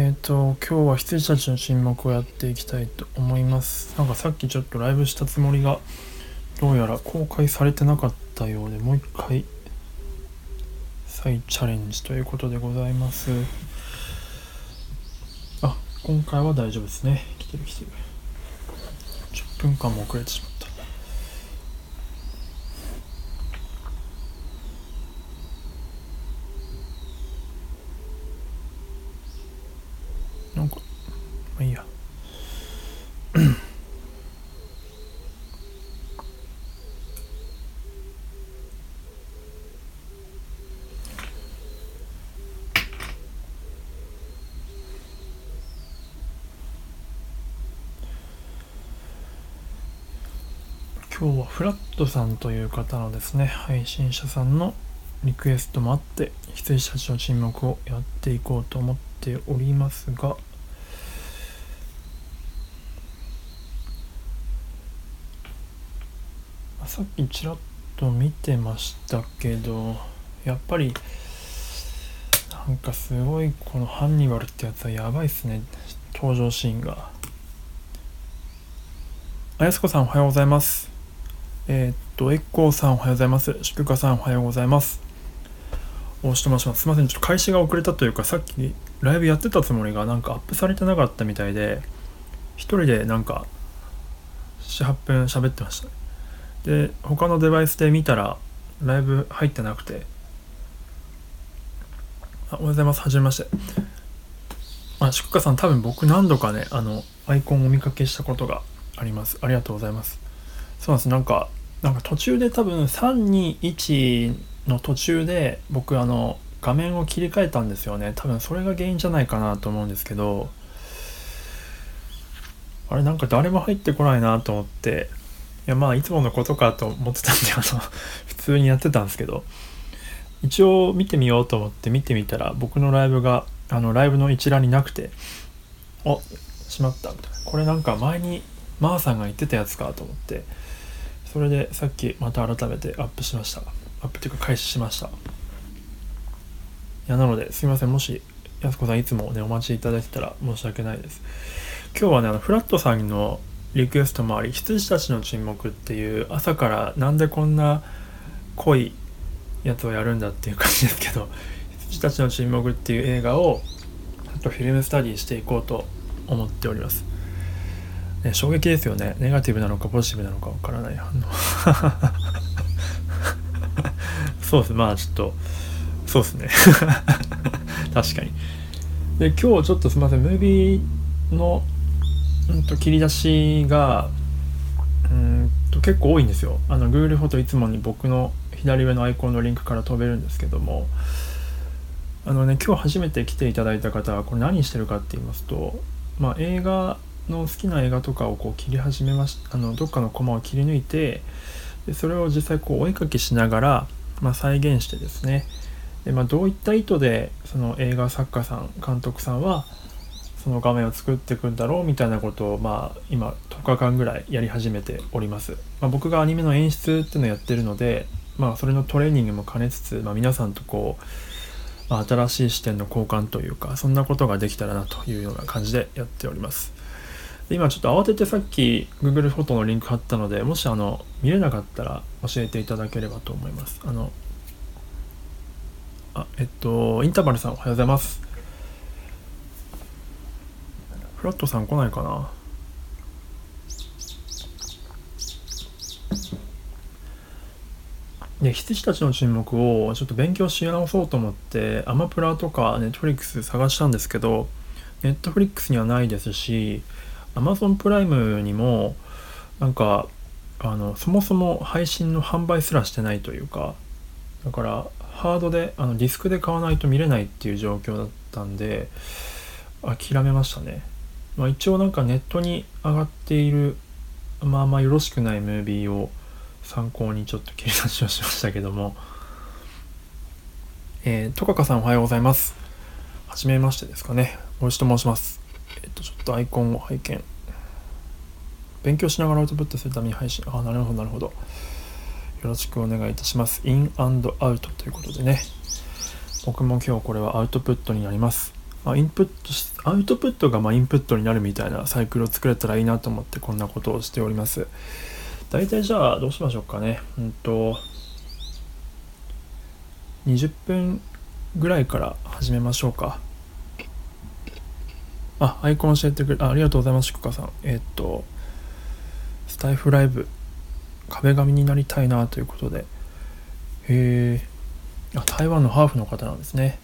えーと、今日は羊たちの沈黙をやっていきたいと思います。なんかさっきちょっとライブしたつもりが、どうやら公開されてなかったようで、もう一回、再チャレンジということでございます。あ、今回は大丈夫ですね。来てる来てる。10分間も遅れてしまっなんか、まあいいや。今日はフラットさんという方のですね、配信者さんのリクエストもあって、羊たちの沈黙をやっていこうと思っておりますが、さっきちらっと見てましたけどやっぱりなんかすごいこのハンニバルってやつはやばいっすね。登場シーンが。あやすこさんおはようございます。えーっとエッコーさんおはようございます。祝賀さんおはようございます。大志と申します。すいません。ちょっと開始が遅れたというかさっきライブやってたつもりがなんかアップされてなかったみたいで一人でなんか78分喋ってました。で他のデバイスで見たらライブ入ってなくて。あおはようございます。はじめまして。あ祝賀さん多分僕何度かねあのアイコンをお見かけしたことがあります。ありがとうございます。そうなんです。なんかなんか途中で多分321の途中で僕あの画面を切り替えたんですよね。多分それが原因じゃないかなと思うんですけど。あれなんか誰も入ってこないなと思って。やまあいつものことかと思ってたんであの 普通にやってたんですけど一応見てみようと思って見てみたら僕のライブがあのライブの一覧になくておしまったみたいな。これなんか前にマーさんが言ってたやつかと思ってそれでさっきまた改めてアップしました。アップっていうか開始しました。いやなのですいません。もしやすこさんいつもねお待ちいただいてたら申し訳ないです。今日はねあのフラットさんのリクエストもあり羊たちの沈黙っていう朝からなんでこんな濃いやつをやるんだっていう感じですけど羊たちの沈黙っていう映画をちょっとフィルムスタディしていこうと思っております、ね、衝撃ですよねネガティブなのかポジティブなのかわからない反応。そうですまあちょっとそうですね。確かに。で今日ちょっとすみません。ムービーのうんと切り出しがうんと結構多いんですよ。あの Google フォトいつもに僕の左上のアイコンのリンクから飛べるんですけども。あのね今日初めて来ていただいた方はこれ何してるかって言いますとまあ映画の好きな映画とかをこう切り始めましあのどっかのコマを切り抜いてでそれを実際こうお絵かきしながら、まあ、再現してですね。で、まあ、どういった意図でその映画作家さん監督さんはその画面を作っていくんだろうみたいなことをまあ今10日間ぐらいやり始めております、まあ、僕がアニメの演出っていうのをやってるのでまあそれのトレーニングも兼ねつつ、まあ、皆さんとこう、まあ、新しい視点の交換というかそんなことができたらなというような感じでやっております。今ちょっと慌ててさっき Google フォトのリンク貼ったのでもしあの見れなかったら教えていただければと思います。あのあえっとインターバルさんおはようございます。フラットさん来ないかな？で羊たちの沈黙をちょっと勉強し直そうと思ってアマプラとかネットフリックス探したんですけどネットフリックスにはないですしアマゾンプライムにもなんかあのそもそも配信の販売すらしてないというかだからハードであのディスクで買わないと見れないっていう状況だったんで諦めましたね、まあ、一応なんかネットに上がっているまあまあよろしくないムービーを参考にちょっと切り出しをしましたけども。えー、とかかさんおはようございます。はじめましてですかね。おいしと申します。えっ、とちょっとアイコンを拝見。勉強しながらアウトプットするために配信。あなるほどなるほど。よろしくお願いいたします。インアウトということでね。僕も今日これはアウトプットになります。まあ、インプットしアウトプットがまインプットになるみたいなサイクルを作れたらいいなと思ってこんなことをしております。大体じゃあどうしましょうかね。うんと20分ぐらいから始めましょうか。あアイコン教えてくれあありがとうございますしくかさん。えー、っとスタイフライブ壁紙になりたいなということで。へえ台湾のハーフの方なんですね。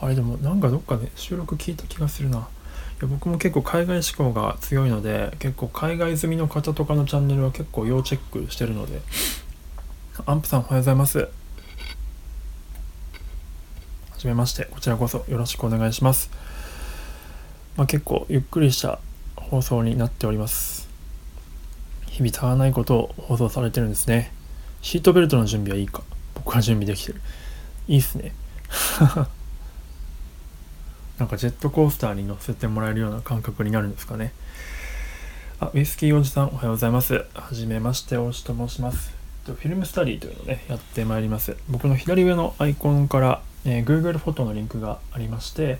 あれでもなんかどっかで収録聞いた気がするな。いや僕も結構海外志向が強いので結構海外済みの方とかのチャンネルは結構要チェックしてるので。アンプさんおはようございます。はじめまして。こちらこそよろしくお願いします。まあ、結構ゆっくりした放送になっております。日々足らないことを放送されてるんですね。シートベルトの準備はいいか。僕は準備できてる。いいっすね。なんかジェットコースターに乗せてもらえるような感覚になるんですかね。あ、ウイスキーおじさんおはようございます。はじめまして、おしと申します。フィルムスタディというのをね、やってまいります。僕の左上のアイコンから、えー、Google フォトのリンクがありまして、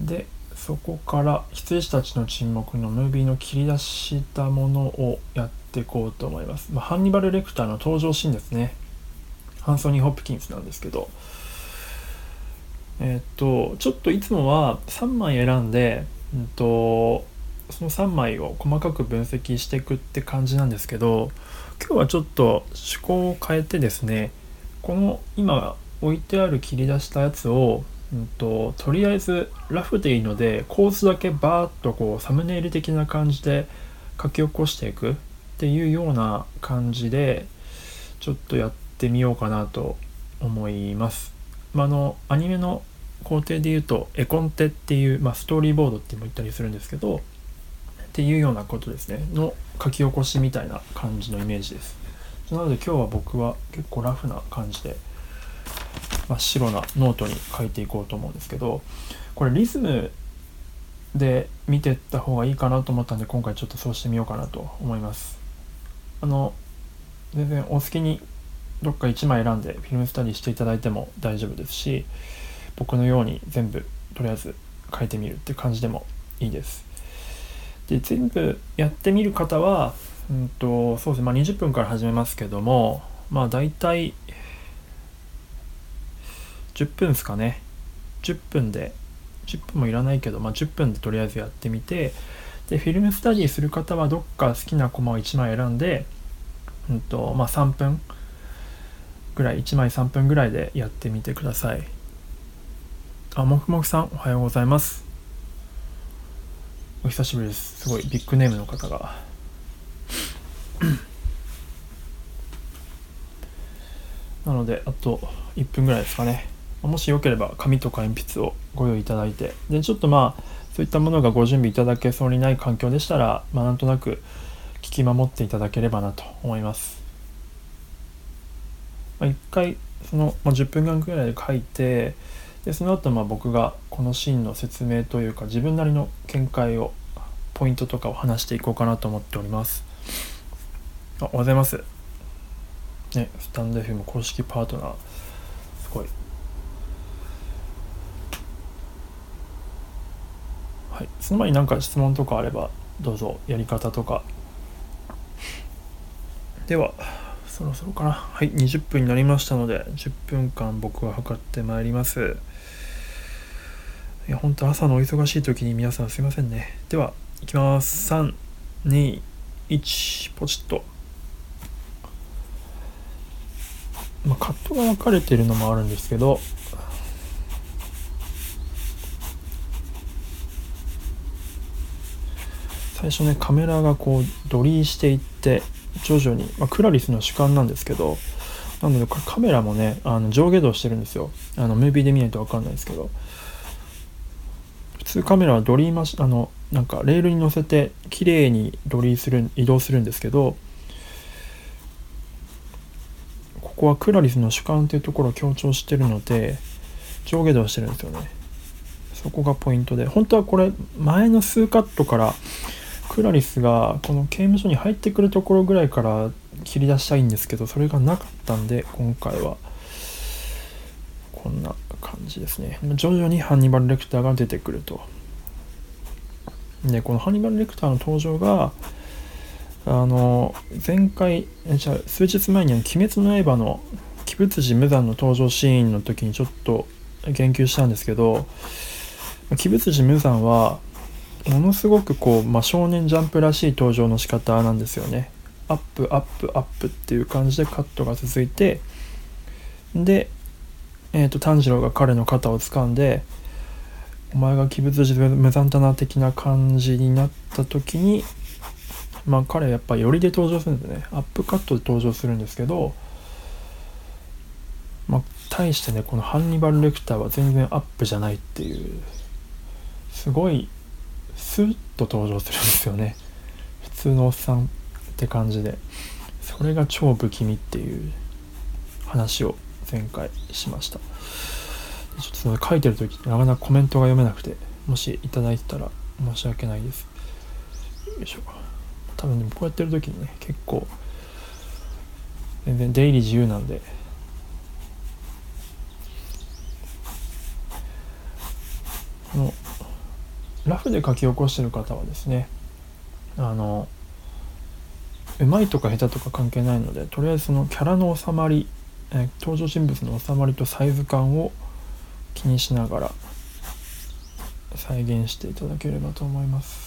で、そこから羊たちの沈黙のムービーの切り出したものをやっていこうと思います。まあ、ハンニバル・レクターの登場シーンですね。ハンソニー・ホップキンスなんですけど、えっとちょっといつもは3枚選んで、うんと、その3枚を細かく分析していくって感じなんですけど今日はちょっと趣向を変えてですねこの今置いてある切り出したやつを、うんと、とりあえずラフでいいので構図だけバーッとこうサムネイル的な感じで書き起こしていくっていうような感じでちょっとやってみようかなと思います。まあ、のアニメの工程で言うと絵コンテっていう、まあ、ストーリーボードっても言ったりするんですけどっていうようなことですね。の書き起こしみたいな感じのイメージです。なので今日は僕は結構ラフな感じで真っ白なノートに書いていこうと思うんですけどこれリズムで見てった方がいいかなと思ったんで今回ちょっとそうしてみようかなと思います。あの全然お好きにどっか1枚選んでフィルムスタディしていただいても大丈夫ですし僕のように全部とりあえず書いてみるって感じでもいいです。で全部やってみる方は、うんとそうですねまあ、20分から始めますけどもまあ大体10分ですかね10分で10分もいらないけど、まあ、10分でとりあえずやってみてでフィルムスタディする方はどっか好きなコマを1枚選んで、うんとまあ、3分ぐらい1枚3分ぐらいでやってみてください。あ、もふもふさん、おはようございます。お久しぶりです。すごいビッグネームの方が。なので、あと1分ぐらいですかね。もしよければ紙とか鉛筆をご用意いただいて、で、ちょっとまあ、そういったものがご準備いただけそうにない環境でしたら、まあ、なんとなく聞き守っていただければなと思います。まあ、1回、その、まあ、10分間くらいで書いて、でその後まあ僕がこのシーンの説明というか自分なりの見解をポイントとかを話していこうかなと思っております。あおはようございます。ねスタンド FM 公式パートナー。すごい。はい。その前に何か質問とかあればどうぞ。やり方とか。ではそろそろかなはい20分になりましたので10分間僕は測ってまいりますいや、本当朝のお忙しい時に皆さんすいませんね。では、いきます。3、2、1、ポチッと。まあ、カットが分かれてるのもあるんですけど、最初ね、カメラがこう、ドリーしていって、徐々に、まあ、クラリスの主観なんですけど、なので、これカメラもね、あの上下動してるんですよ。あの、ムービーで見ないと分かんないですけど。普通カメラはドリーマシあのなんかレールに乗せて綺麗にドリーする移動するんですけどここはクラリスの主観というところを強調してるので上下動してるんですよねそこがポイントで本当はこれ前の数カットからクラリスがこの刑務所に入ってくるところぐらいから切り出したいんですけどそれがなかったんで今回はこんな感じですね。徐々にハンニバル・レクターが出てくると。でこのハンニバル・レクターの登場があの前回じゃ数日前に「鬼滅の刃」の鬼仏寺無惨の登場シーンの時にちょっと言及したんですけど鬼仏寺無惨はものすごくこう、まあ、少年ジャンプらしい登場の仕方なんですよね。アップアップアップっていう感じでカットが続いてで、えーと、炭治郎が彼の肩を掴んでお前が鬼物寺無残だな的な感じになった時にまあ彼やっぱ寄りで登場するんですね。アップカットで登場するんですけどまあ対してねこのハンニバル・レクターは全然アップじゃないっていうすごいスッと登場するんですよね。普通のおっさんって感じで。それが超不気味っていう話を前回しました。ちょっとその書いてる時なかなかコメントが読めなくてもしいただいてたら申し訳ないです。よいしょ。多分ねこうやってる時にね結構全然出入り自由なんで。このラフで書き起こしてる方はですねあのうまいとか下手とか関係ないのでとりあえずそのキャラの収まり、え登場人物の収まりとサイズ感を気にしながら再現していただければと思います。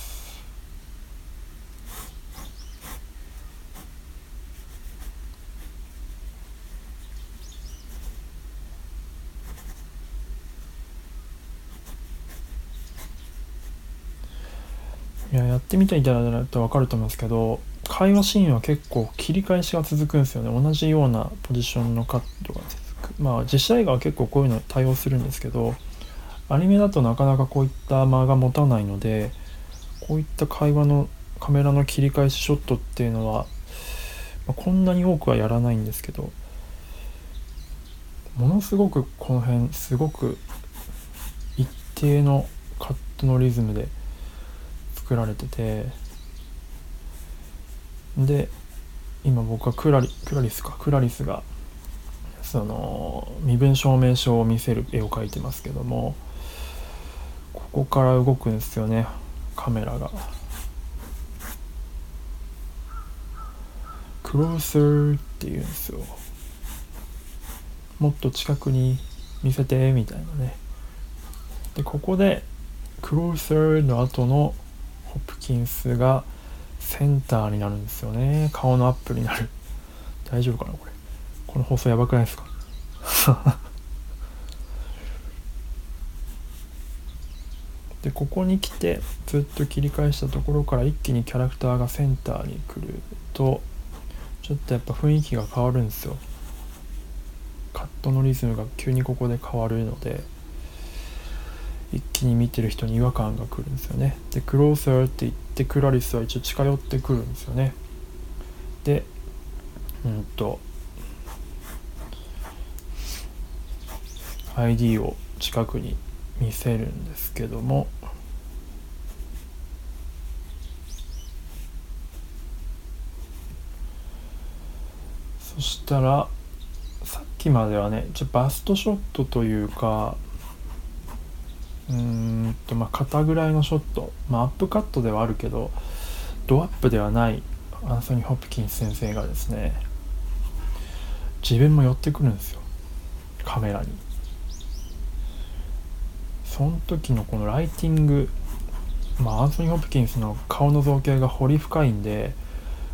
いややってみていただいたら分かると思うんですけど会話シーンは結構切り返しが続くんですよね。同じようなポジションのカットが続く。まあ実写映画は結構こういうの対応するんですけどアニメだとなかなかこういった間が持たないのでこういった会話のカメラの切り返しショットっていうのは、まあ、こんなに多くはやらないんですけどものすごくこの辺すごく一定のカットのリズムで作られててで今僕はクラリクラリスかクラリスがその身分証明書を見せる絵を描いてますけどもここから動くんですよねカメラが。クロースーって言うんですよ。もっと近くに見せてみたいなね。でここでクロースーの後のホプキンスがセンターになるんですよね。顔のアップになる。大丈夫かなこれ。この放送やばくないですか？でここに来てずっと切り返したところから一気にキャラクターがセンターに来るとちょっとやっぱ雰囲気が変わるんですよ。カットのリズムが急にここで変わるので。一気に見てる人に違和感が来るんですよね。でクローサーって言ってクラリスは一応近寄ってくるんですよね。でうんと ID を近くに見せるんですけども。そしたらさっきまではねちょバストショットというかうんとまあ肩ぐらいのショット、まあ、アップカットではあるけどドアップではないアンソニー・ホプキンス先生がですね自分も寄ってくるんですよ。カメラに。その時のこのライティングまあアンソニー・ホプキンスの顔の造形が彫り深いんで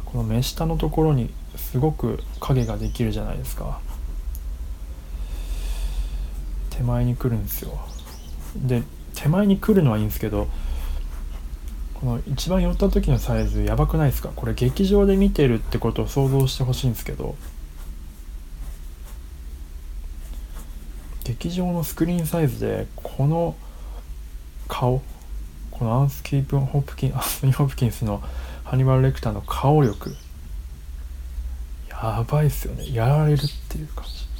この目下のところにすごく影ができるじゃないですか。手前に来るんですよ。で手前に来るのはいいんですけどこの一番寄った時のサイズやばくないですか？これ劇場で見てるってことを想像してほしいんですけど劇場のスクリーンサイズでこの顔このアンスキープ・ホプキンアンソニー・ホプキンスのハニバル・レクターの顔力やばいっすよね。やられるっていう感じ。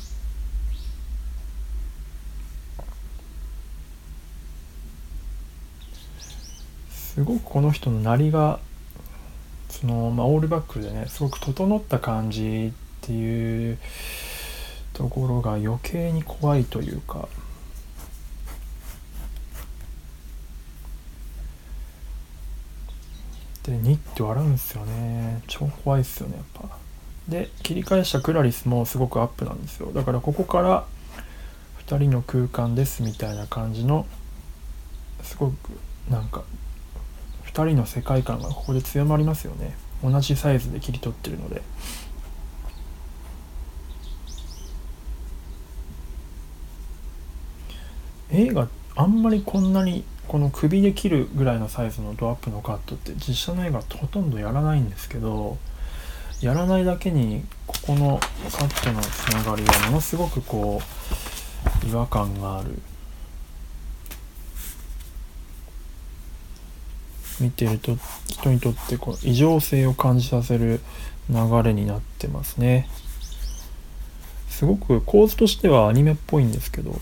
すごくこの人のなりがその、まあ、オールバックでねすごく整った感じっていうところが余計に怖いというか。で2って笑うんですよね。超怖いっすよねやっぱ。で切り返したクラリスもすごくアップなんですよ。だからここから2人の空間ですみたいな感じのすごくなんか2人の世界観がここで強まりますよね。同じサイズで切り取ってるので。映画あんまりこんなにこの首で切るぐらいのサイズのドアップのカットって実写の映画ほとんどやらないんですけどやらないだけにここのカットのつながりはものすごくこう違和感がある。見てると人にとってこう異常性を感じさせる流れになってますね。すごく構図としてはアニメっぽいんですけど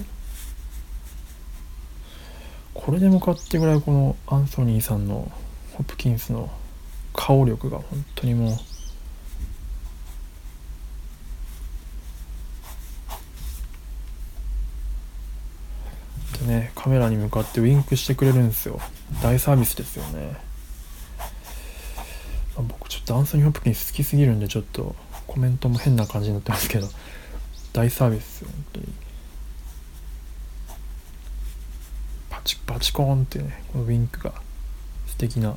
これでもかってぐらいこのアンソニーさんのホプキンスの顔力が本当にもうでねカメラに向かってウインクしてくれるんですよ。大サービスですよね、まあ、僕ちょっとアンソニー・ホップキン好きすぎるんでちょっとコメントも変な感じになってますけど。大サービスですよ本当に。パチパチコーンってねこのウィンクが素敵な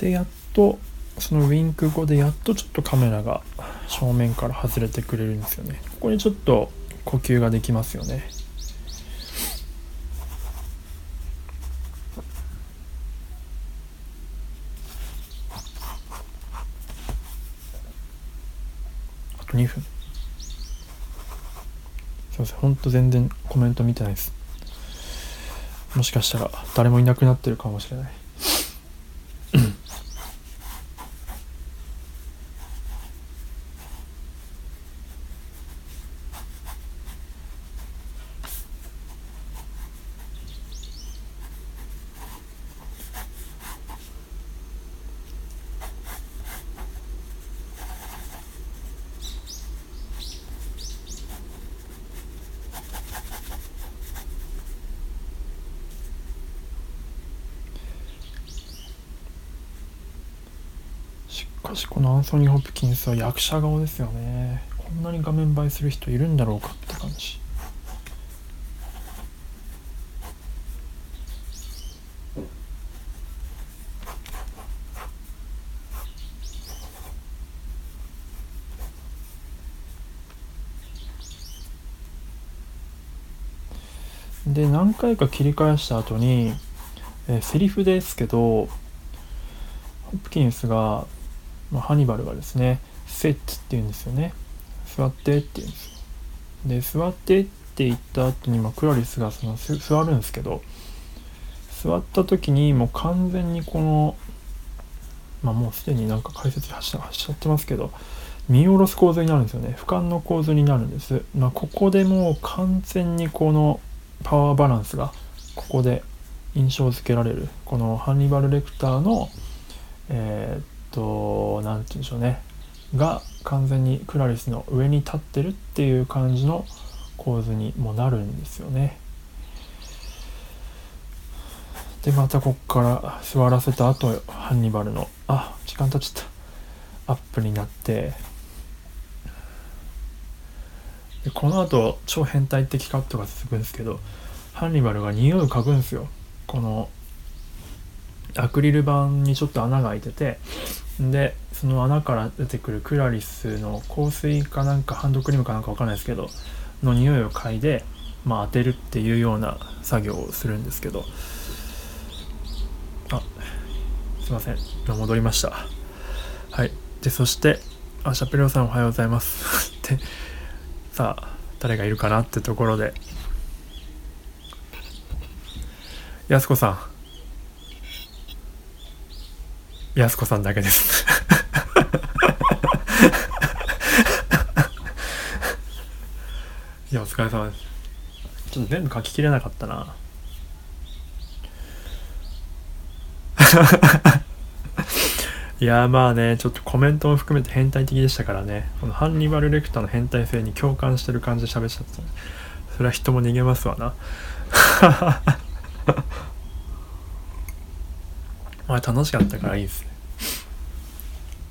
でやっとそのウィンク後でやっとちょっとカメラが正面から外れてくれるんですよねここにちょっと呼吸ができますよね。あと2分。すいません、ほんと全然コメント見てないです。もしかしたら誰もいなくなってるかもしれない。かしこのアンソニー・ホプキンスは役者顔ですよね。こんなに画面映えする人いるんだろうかって感じ。で何回か切り返した後に、えー、セリフですけどホプキンスがまあ、ハニバルがですね「セット」って言うんですよね。座ってって言うんです。で座ってって言った後に、まあ、クラリスがその座るんですけど座った時にもう完全にこのまあもうすでになんか解説しちゃってますけど見下ろす構図になるんですよね。俯瞰の構図になるんです、まあ、ここでもう完全にこのパワーバランスがここで印象付けられるこのハンニバル・レクターのえー、と何て言うんでしょうね。が完全にクラリスの上に立ってるっていう感じの構図にもなるんですよね。でまたこっから座らせた後ハンニバルのあ時間経っちゃった。アップになって。でこの後超変態的カットが続くんですけどハンニバルが匂いを嗅ぐんですよ。このアクリル板にちょっと穴が開いててでその穴から出てくるクラリスの香水かなんかハンドクリームかなんかわかんないですけどの匂いを嗅いで、まあ、当てるっていうような作業をするんですけど。あすいません。戻りました。はい。でそしてあシャペリオさんおはようございます。でさあ誰がいるかなってところで。やすこさん。やすこさんだけです。いやお疲れ様です。ちょっと全部書ききれなかったな。いやまあねちょっとコメントも含めて変態的でしたからね。このハンニバル・レクターの変態性に共感してる感じで喋っちゃった。それは人も逃げますわな。まあ楽しかったからいいですね。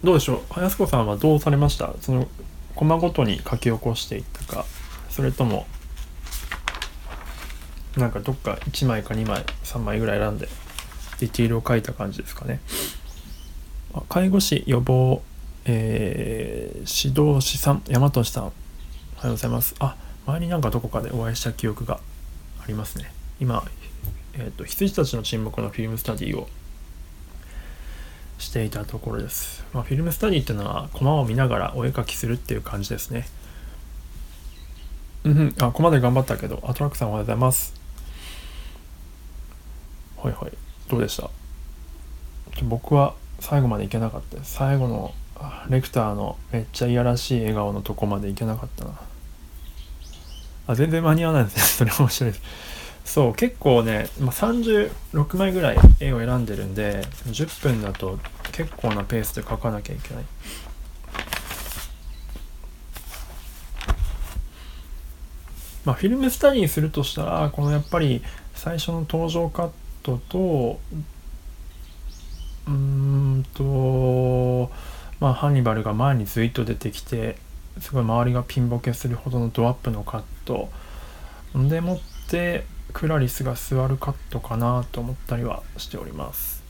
どうでしょう？林子さんはどうされました？そのコマごとに書き起こしていったか。それともなんかどっか1枚か2枚3枚ぐらい選んでディティールを書いた感じですかね？介護士予防、えー、指導士さん大和さんおはようございます。あ前になんかどこかでお会いした記憶がありますね。今、えーと、羊たちの沈黙のフィルムスタディをしていたところです、まあ、フィルムスタディっていうのはコマを見ながらお絵描きするっていう感じですね。うんあここまで頑張ったけどアトラックさんおはようございます。はいはい。どうでした？僕は最後までいけなかった。です最後のレクターのめっちゃいやらしい笑顔のとこまでいけなかったな。あ全然間に合わないですね。それ面白いです。そう結構ね、まあ、36枚ぐらい絵を選んでるんで10分だと結構なペースで描かなきゃいけない。まあフィルムスタディするとしたらこのやっぱり最初の登場カットとうんとまあハンニバルが前にずっと出てきてすごい周りがピンボケするほどのドアップのカット。でもってクラリスが座るカットかなと思ったりはしております。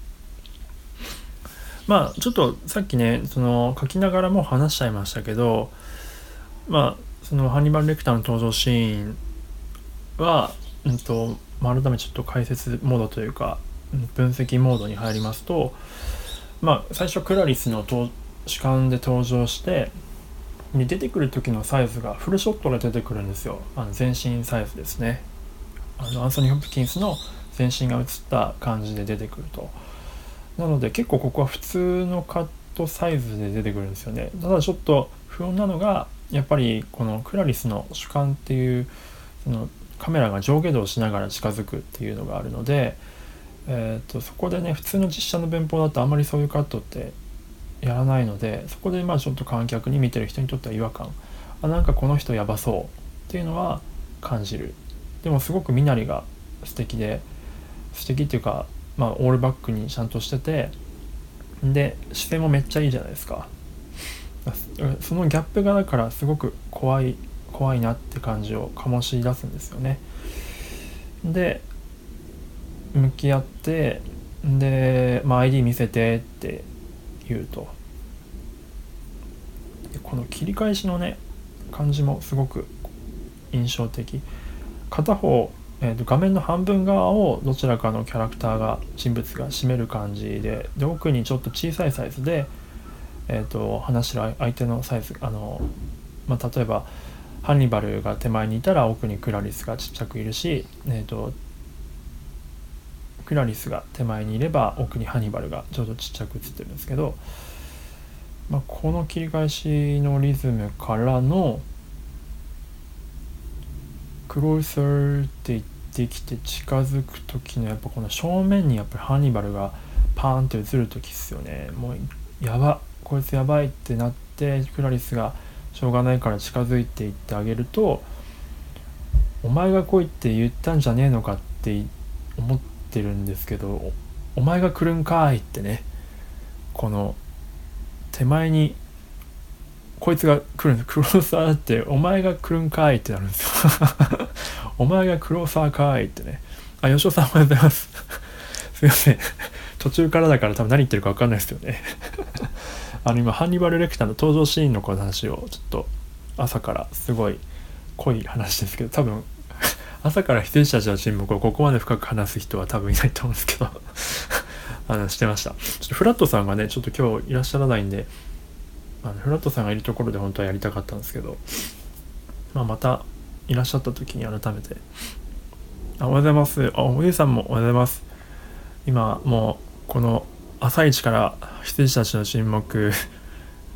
まあちょっとさっきねその書きながらも話しちゃいましたけどまあそのハンニバル・レクターの登場シーンは、うんとまあ、改めてちょっと解説モードというか分析モードに入りますとまあ最初クラリスの主観で登場してで出てくる時のサイズがフルショットで出てくるんですよ。あの全身サイズですね。あのアンソニー・ホプキンスの全身が映った感じで出てくると。なので結構ここは普通のカットサイズで出てくるんですよね。ただちょっと不穏なのがやっぱりこのクラリスの主観っていうそのカメラが上下動しながら近づくっていうのがあるので、えーと、そこでね普通の実写の弁法だとあんまりそういうカットってやらないのでそこでまあちょっと観客に見てる人にとっては違和感。あなんかこの人やばそうっていうのは感じる。でもすごく身なりが素敵で素敵っていうかまあオールバックにちゃんとしててで姿勢もめっちゃいいじゃないですか。そのギャップがだからすごく怖い怖いなって感じを醸し出すんですよね。で向き合ってで、まあ、ID 見せてって言うと。この切り返しのね感じもすごく印象的。片方、えー、と画面の半分側をどちらかのキャラクターが人物が占める感じでで奥にちょっと小さいサイズで、えーと、話してる相手のサイズあの、まあ、例えばハンニバルが手前にいたら奥にクラリスがちっちゃくいるし、えーとクラリスが手前にいれば奥にハンニバルがちょうどちっちゃく映ってるんですけど、まあ、この切り返しのリズムからのクローサーって言ってきて近づく時のやっぱこの正面にやっぱりハニバルがパーンって映る時っすよね。もうやばこいつやばいってなってクラリスがしょうがないから近づいていってあげるとお前が来いって言ったんじゃねえのかって思ってってるんですけど「お前が来るんかい」ってね。この手前にこいつが来るんですクローサーって「お前が来るんかい」ってなるんですよ。お前がクローサーかいってね。あ吉尾さんおはようございます。すいません。途中からだから多分何言ってるか分かんないですよね。あの今ハンニバル・レクターの登場シーンのこの話をちょっと朝からすごい濃い話ですけど多分朝から羊たちの沈黙をここまで深く話す人は多分いないと思うんですけどあのしてました。ちょっとフラットさんがねちょっと今日いらっしゃらないんであのフラットさんがいるところで本当はやりたかったんですけど、まあ、またいらっしゃった時に改めてあおはようございます。あおゆさんもおはようございます。今もうこの朝一から羊たちの沈黙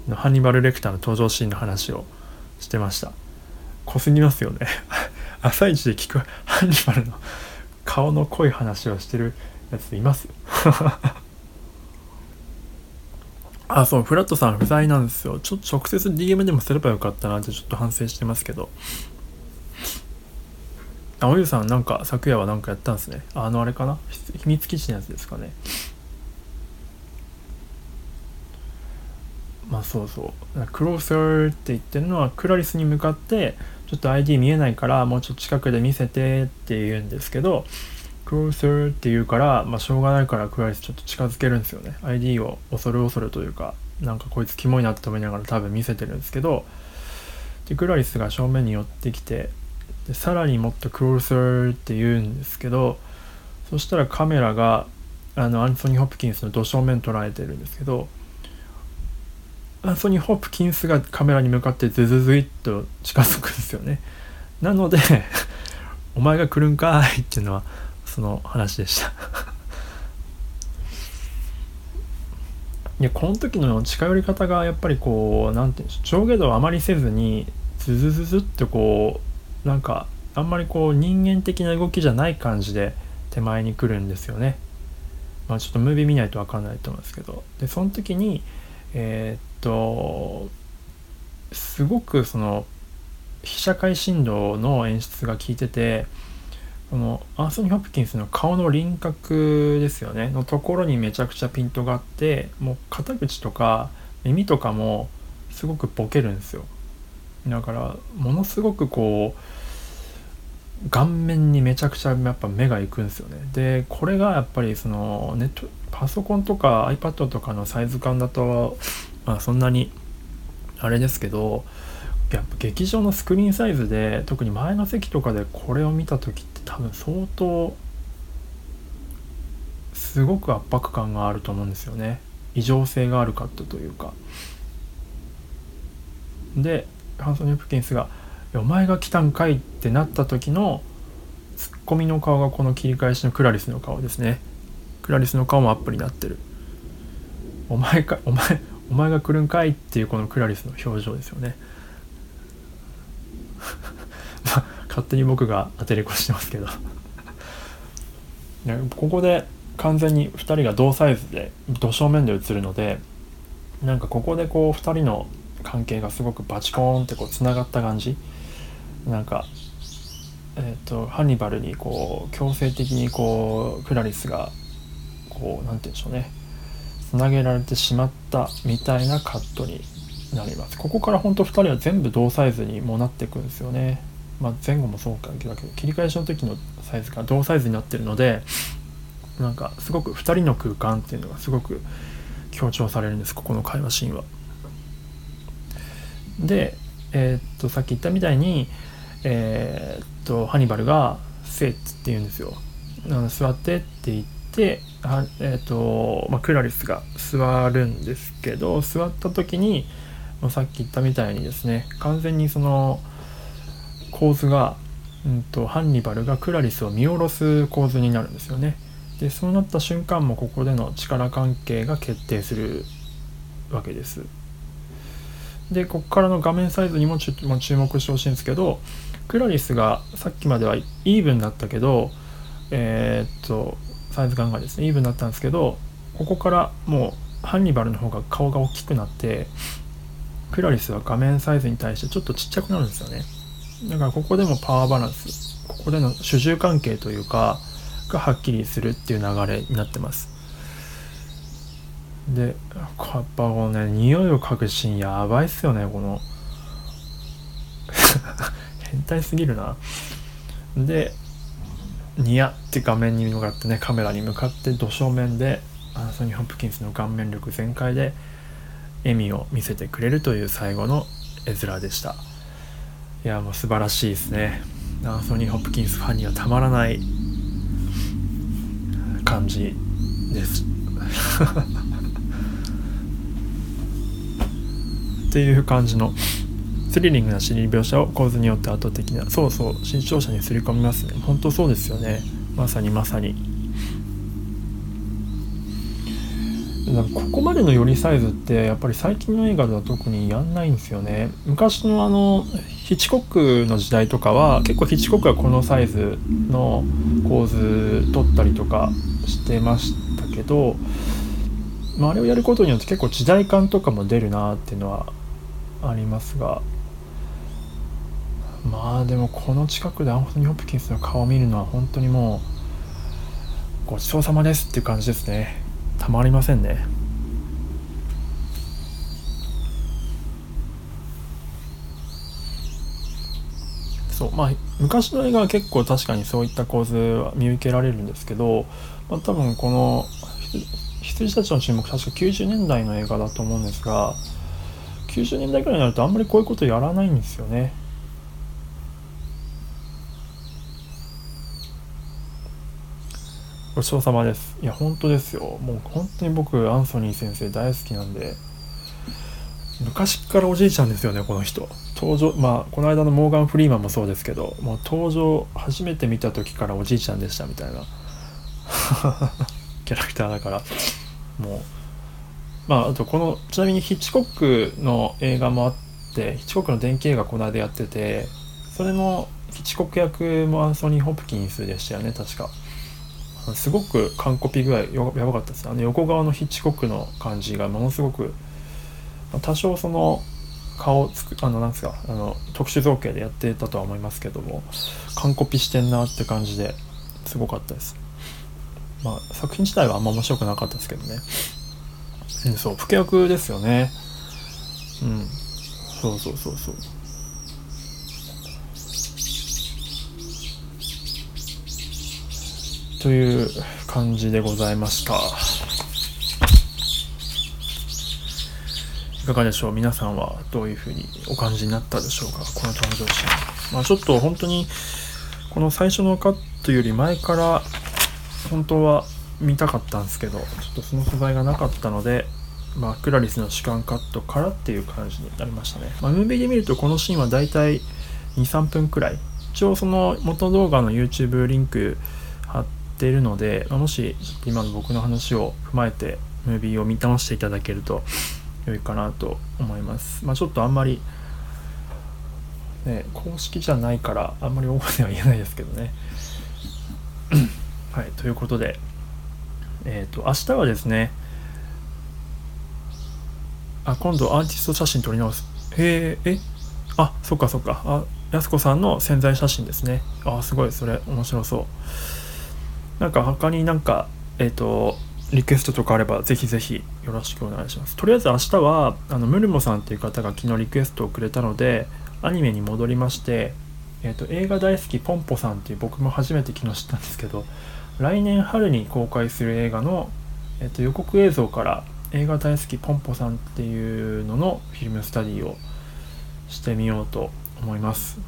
のハンニバル・レクターの登場シーンの話をしてました。濃すぎますよね。朝一で聞くハンニバルの顔の濃い話をしてるやついます あ、そう、フラットさん不在なんですよ。ちょっと直接 DM でもすればよかったなってちょっと反省してますけど。あ、おゆうさんなんか昨夜はなんかやったんですね。あのあれかな？秘密基地のやつですかね。まあそうそう。クローサーって言ってるのはクラリスに向かってちょっと ID 見えないからもうちょっと近くで見せてって言うんですけど、クローサーって言うから、まあ、しょうがないからクラリスちょっと近づけるんですよね。ID を恐る恐るというかなんかこいつキモいなって思いながら多分見せてるんですけどでクラリスが正面に寄ってきてでさらにもっとクローサーって言うんですけどそしたらカメラがあのアンソニー・ホプキンスの土正面捉えてるんですけどアンソニー・ホプキンスがカメラに向かってズズズイッと近づくんですよね。なので お前が来るんかいっていうのはその話でした いやこの時の近寄り方がやっぱりこう何て言うんでしょう上下動をあまりせずにズズズズってこうなんかあんまりこう人間的な動きじゃない感じで手前に来るんですよね。まあちょっとムービー見ないと分かんないと思うんですけどでその時にえー、っとすごくその被写界振動の演出が効いててこのアンソニー・ホプキンスの顔の輪郭ですよね。のところにめちゃくちゃピントがあってもう肩口とか耳とかもすごくボケるんですよ。だからものすごくこう顔面にめちゃくちゃやっぱ目がいくんですよね。でこれがやっぱりそのネットパソコンとか iPad とかのサイズ感だと、まあ、そんなにあれですけどやっぱ劇場のスクリーンサイズで特に前の席とかでこれを見た時って多分相当すごく圧迫感があると思うんですよね。異常性があるかったというか。でハンソニー・プキンスが「お前が来たんかい」ってなった時のツッコミの顔がこの切り返しのクラリスの顔ですね。クラリスの顔もアップになってる。お前かお前お前が来るんかいっていうこのクラリスの表情ですよね。勝手に僕が当てれこしてますけど。ここで完全に2人が同サイズで土正面で映るのでなんかここでこう2人の関係がすごくバチコーンってこうつながった感じ。なんかえっ、ー、とハンニバルにこう強制的にこうクラリスがこう何て言うんでしょうね。つなげられてしまったみたいなカットになります。ここから本当2人は全部同サイズにもなっていくんですよね。まあ、前後もそうかだけど切り返しの時のサイズが同サイズになってるのでなんかすごく2人の空間っていうのがすごく強調されるんですここの会話シーンは。で、えー、っとさっき言ったみたいに、えー、っとハニバルが「セッツ」って言うんですよ。座ってって言っては、えー、っとまあ、クラリスが座るんですけど座った時にさっき言ったみたいにですね完全にその構図が、うんと、ハンニバルがクラリスを見下ろす構図になるんですよね。でそうなった瞬間もここでの力関係が決定するわけです。でここからの画面サイズにも注目してほしいんですけどクラリスがさっきまではイーブンだったけどえー、っとサイズ感がですねイーブンだったんですけどここからもうハンニバルの方が顔が大きくなってクラリスは画面サイズに対してちょっとちっちゃくなるんですよね。だからここでもパワーバランスここでの主従関係というかがはっきりするっていう流れになってます。でやっぱこのね匂いを嗅ぐシーンやばいっすよねこの。変態すぎるな。でニヤって画面に向かってねカメラに向かって土正面でアンソニー・ホプキンスの顔面力全開で笑みを見せてくれるという最後の絵面でした。いやもう素晴らしいですね。アンソニー・ホップキンスファンにはたまらない感じです。っていう感じのスリリングな心理描写を構図によって圧倒的なそうそう新潮社にすり込みますね。本当そうですよね。まさにまさに。ここまでの寄りサイズってやっぱり最近の映画では特にやんないんですよね。昔のあのヒッチコックの時代とかは結構ヒッチコックはこのサイズの構図撮ったりとかしてましたけど、まあ、あれをやることによって結構時代感とかも出るなっていうのはありますが。まあでもこの近くでアンソニー・ホプキンスの顔を見るのは本当にもうごちそうさまですっていう感じですね。たまりませんね。そうまあ昔の映画は結構確かにそういった構図は見受けられるんですけど、まあ、多分この羊たちの注目確か90年代の映画だと思うんですが90年代ぐらいになるとあんまりこういうことやらないんですよね。ごちそうさまです。いや、本当ですよ。もう本当に僕、アンソニー先生大好きなんで、昔からおじいちゃんですよね、この人。登場、まあ、この間のモーガン・フリーマンもそうですけど、もう登場、初めて見た時からおじいちゃんでしたみたいな キャラクターだから、もう、まあ、あとこの、ちなみにヒッチコックの映画もあって、ヒッチコックの電気映画この間やってて、それのヒッチコック役もアンソニー・ホプキンスでしたよね、確か。すごく完コピ具合やばかったですあの横側のヒッチコックの感じがものすごく多少その顔つくあのなんですかあの特殊造形でやってたとは思いますけども完コピしてんなって感じですごかったです。まあ作品自体はあんま面白くなかったですけどね。うんそう老け役ですよね。うん。そうそうそうそう。という感じでございましたいかがでしょう？皆さんはどういうふうにお感じになったでしょうか？この登場シーンまあちょっと本当にこの最初のカットより前から本当は見たかったんですけどちょっとその素材がなかったのでまあ、クラリスの主観カットからっていう感じになりましたね。まあ、ムービーで見るとこのシーンはだいたい2、3分くらい。一応その元動画の YouTube リンクっているので、ま、もし今の僕の話を踏まえてムービーを見直していただけると良いかなと思います。まあ、ちょっとあんまり、ね、公式じゃないからあんまり大声は言えないですけどね。はい、ということで、えっ、ー、と、明日はですね、あ、今度アーティスト写真撮り直す。へえ、え？あ、そっかそっか。あ、やすこさんの潜在写真ですね。あ、すごい、それ面白そう。なんか他になんか、えっ、ー、と、リクエストとかあればぜひぜひよろしくお願いします。とりあえず明日はあのムルモさんっていう方が昨日リクエストをくれたのでアニメに戻りまして、えーと、映画大好きポンポさんっていう僕も初めて昨日知ったんですけど来年春に公開する映画の、えーと、予告映像から映画大好きポンポさんっていうののフィルムスタディをしてみようと思います。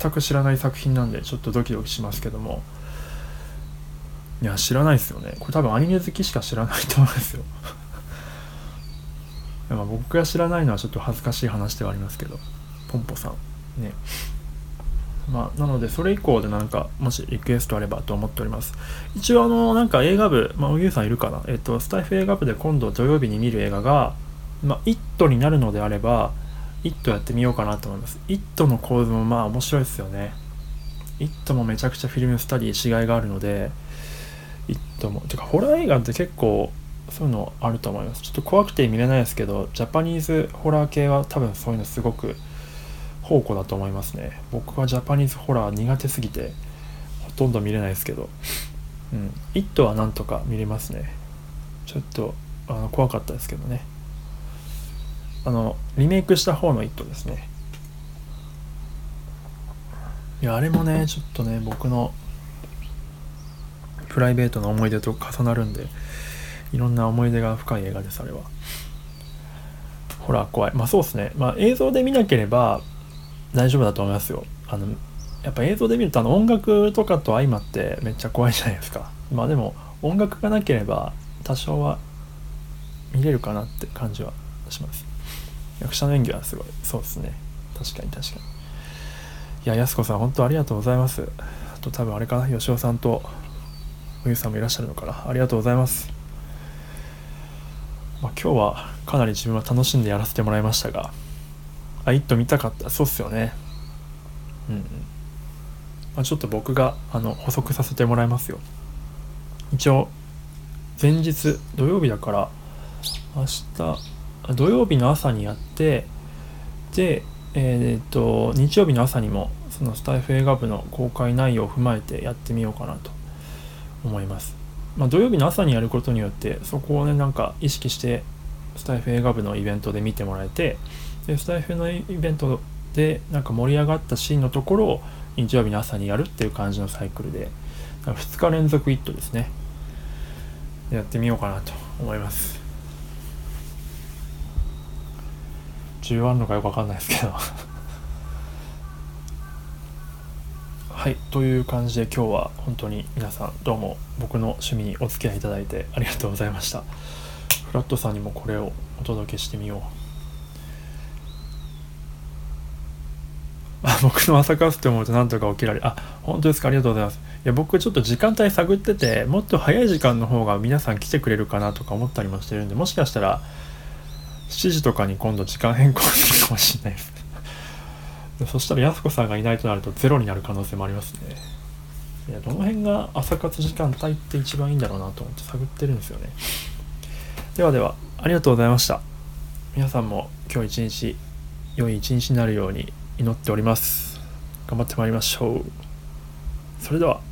全く知らない作品なんでちょっとドキドキしますけどもいや知らないですよね。これ多分アニメ好きしか知らないと思うんですよ。まあ僕が知らないのはちょっと恥ずかしい話ではありますけど。ポンポさん。ね。まあなのでそれ以降でなんかもしリクエストあればと思っております。一応あのなんか映画部まあおゆうさんいるかな。えっとスタイフ映画部で今度土曜日に見る映画がまあ、イットになるのであれば、イットやってみようかなと思います。イットの構図もまあ面白いですよね。イットもめちゃくちゃフィルムスタディしがいがあるので、いいと思う。てか、ホラー映画って結構そういうのあると思います。ちょっと怖くて見れないですけど、ジャパニーズホラー系は多分そういうのすごく宝庫だと思いますね。僕はジャパニーズホラー苦手すぎて、ほとんど見れないですけど、うん。イットはなんとか見れますね。ちょっと、あの、怖かったですけどね。あの、リメイクした方のイットですね。いや、あれもね、ちょっとね、僕のプライベートな思い出と重なるんでいろんな思い出が深い映画ですあれは。ホラー怖い。まあそうですね。まあ映像で見なければ大丈夫だと思いますよ。あのやっぱ映像で見るとあの音楽とかと相まってめっちゃ怖いじゃないですか。まあでも音楽がなければ多少は見れるかなって感じはします。役者の演技はすごい。そうですね。確かに確かに。いややす子さん本当ありがとうございます。あと多分あれかな？吉尾さんとおゆさんもいらっしゃるのかな。ありがとうございます。まあ、今日はかなり自分は楽しんでやらせてもらいましたが「あイット!」見たかった。そうっすよね。うん、まあ、ちょっと僕があの補足させてもらいますよ。一応前日土曜日だから明日土曜日の朝にやってでえー、っと日曜日の朝にもそのスタイフ映画部の公開内容を踏まえてやってみようかなと。思います。まあ、土曜日の朝にやることによってそこをねなんか意識してスタイフ映画部のイベントで見てもらえてでスタイフのイベントでなんか盛り上がったシーンのところを日曜日の朝にやるっていう感じのサイクルで2日連続「イット!」ですねやってみようかなと思います10あるのかよくわかんないですけどはい。という感じで今日は本当に皆さんどうも僕の趣味にお付き合いいただいてありがとうございました。フラットさんにもこれをお届けしてみよう。あ僕の朝活って思うとなんとか起きられあ本当ですか？ありがとうございます。いや僕ちょっと時間帯探っててもっと早い時間の方が皆さん来てくれるかなとか思ったりもしてるんでもしかしたら7時とかに今度時間変更するかもしれないです。そしたら安子さんがいないとなるとゼロになる可能性もありますね。いやどの辺が朝活時間帯って一番いいんだろうなと思って探ってるんですよね。ではではありがとうございました。皆さんも今日一日良い一日になるように祈っております。頑張ってまいりましょう。それでは。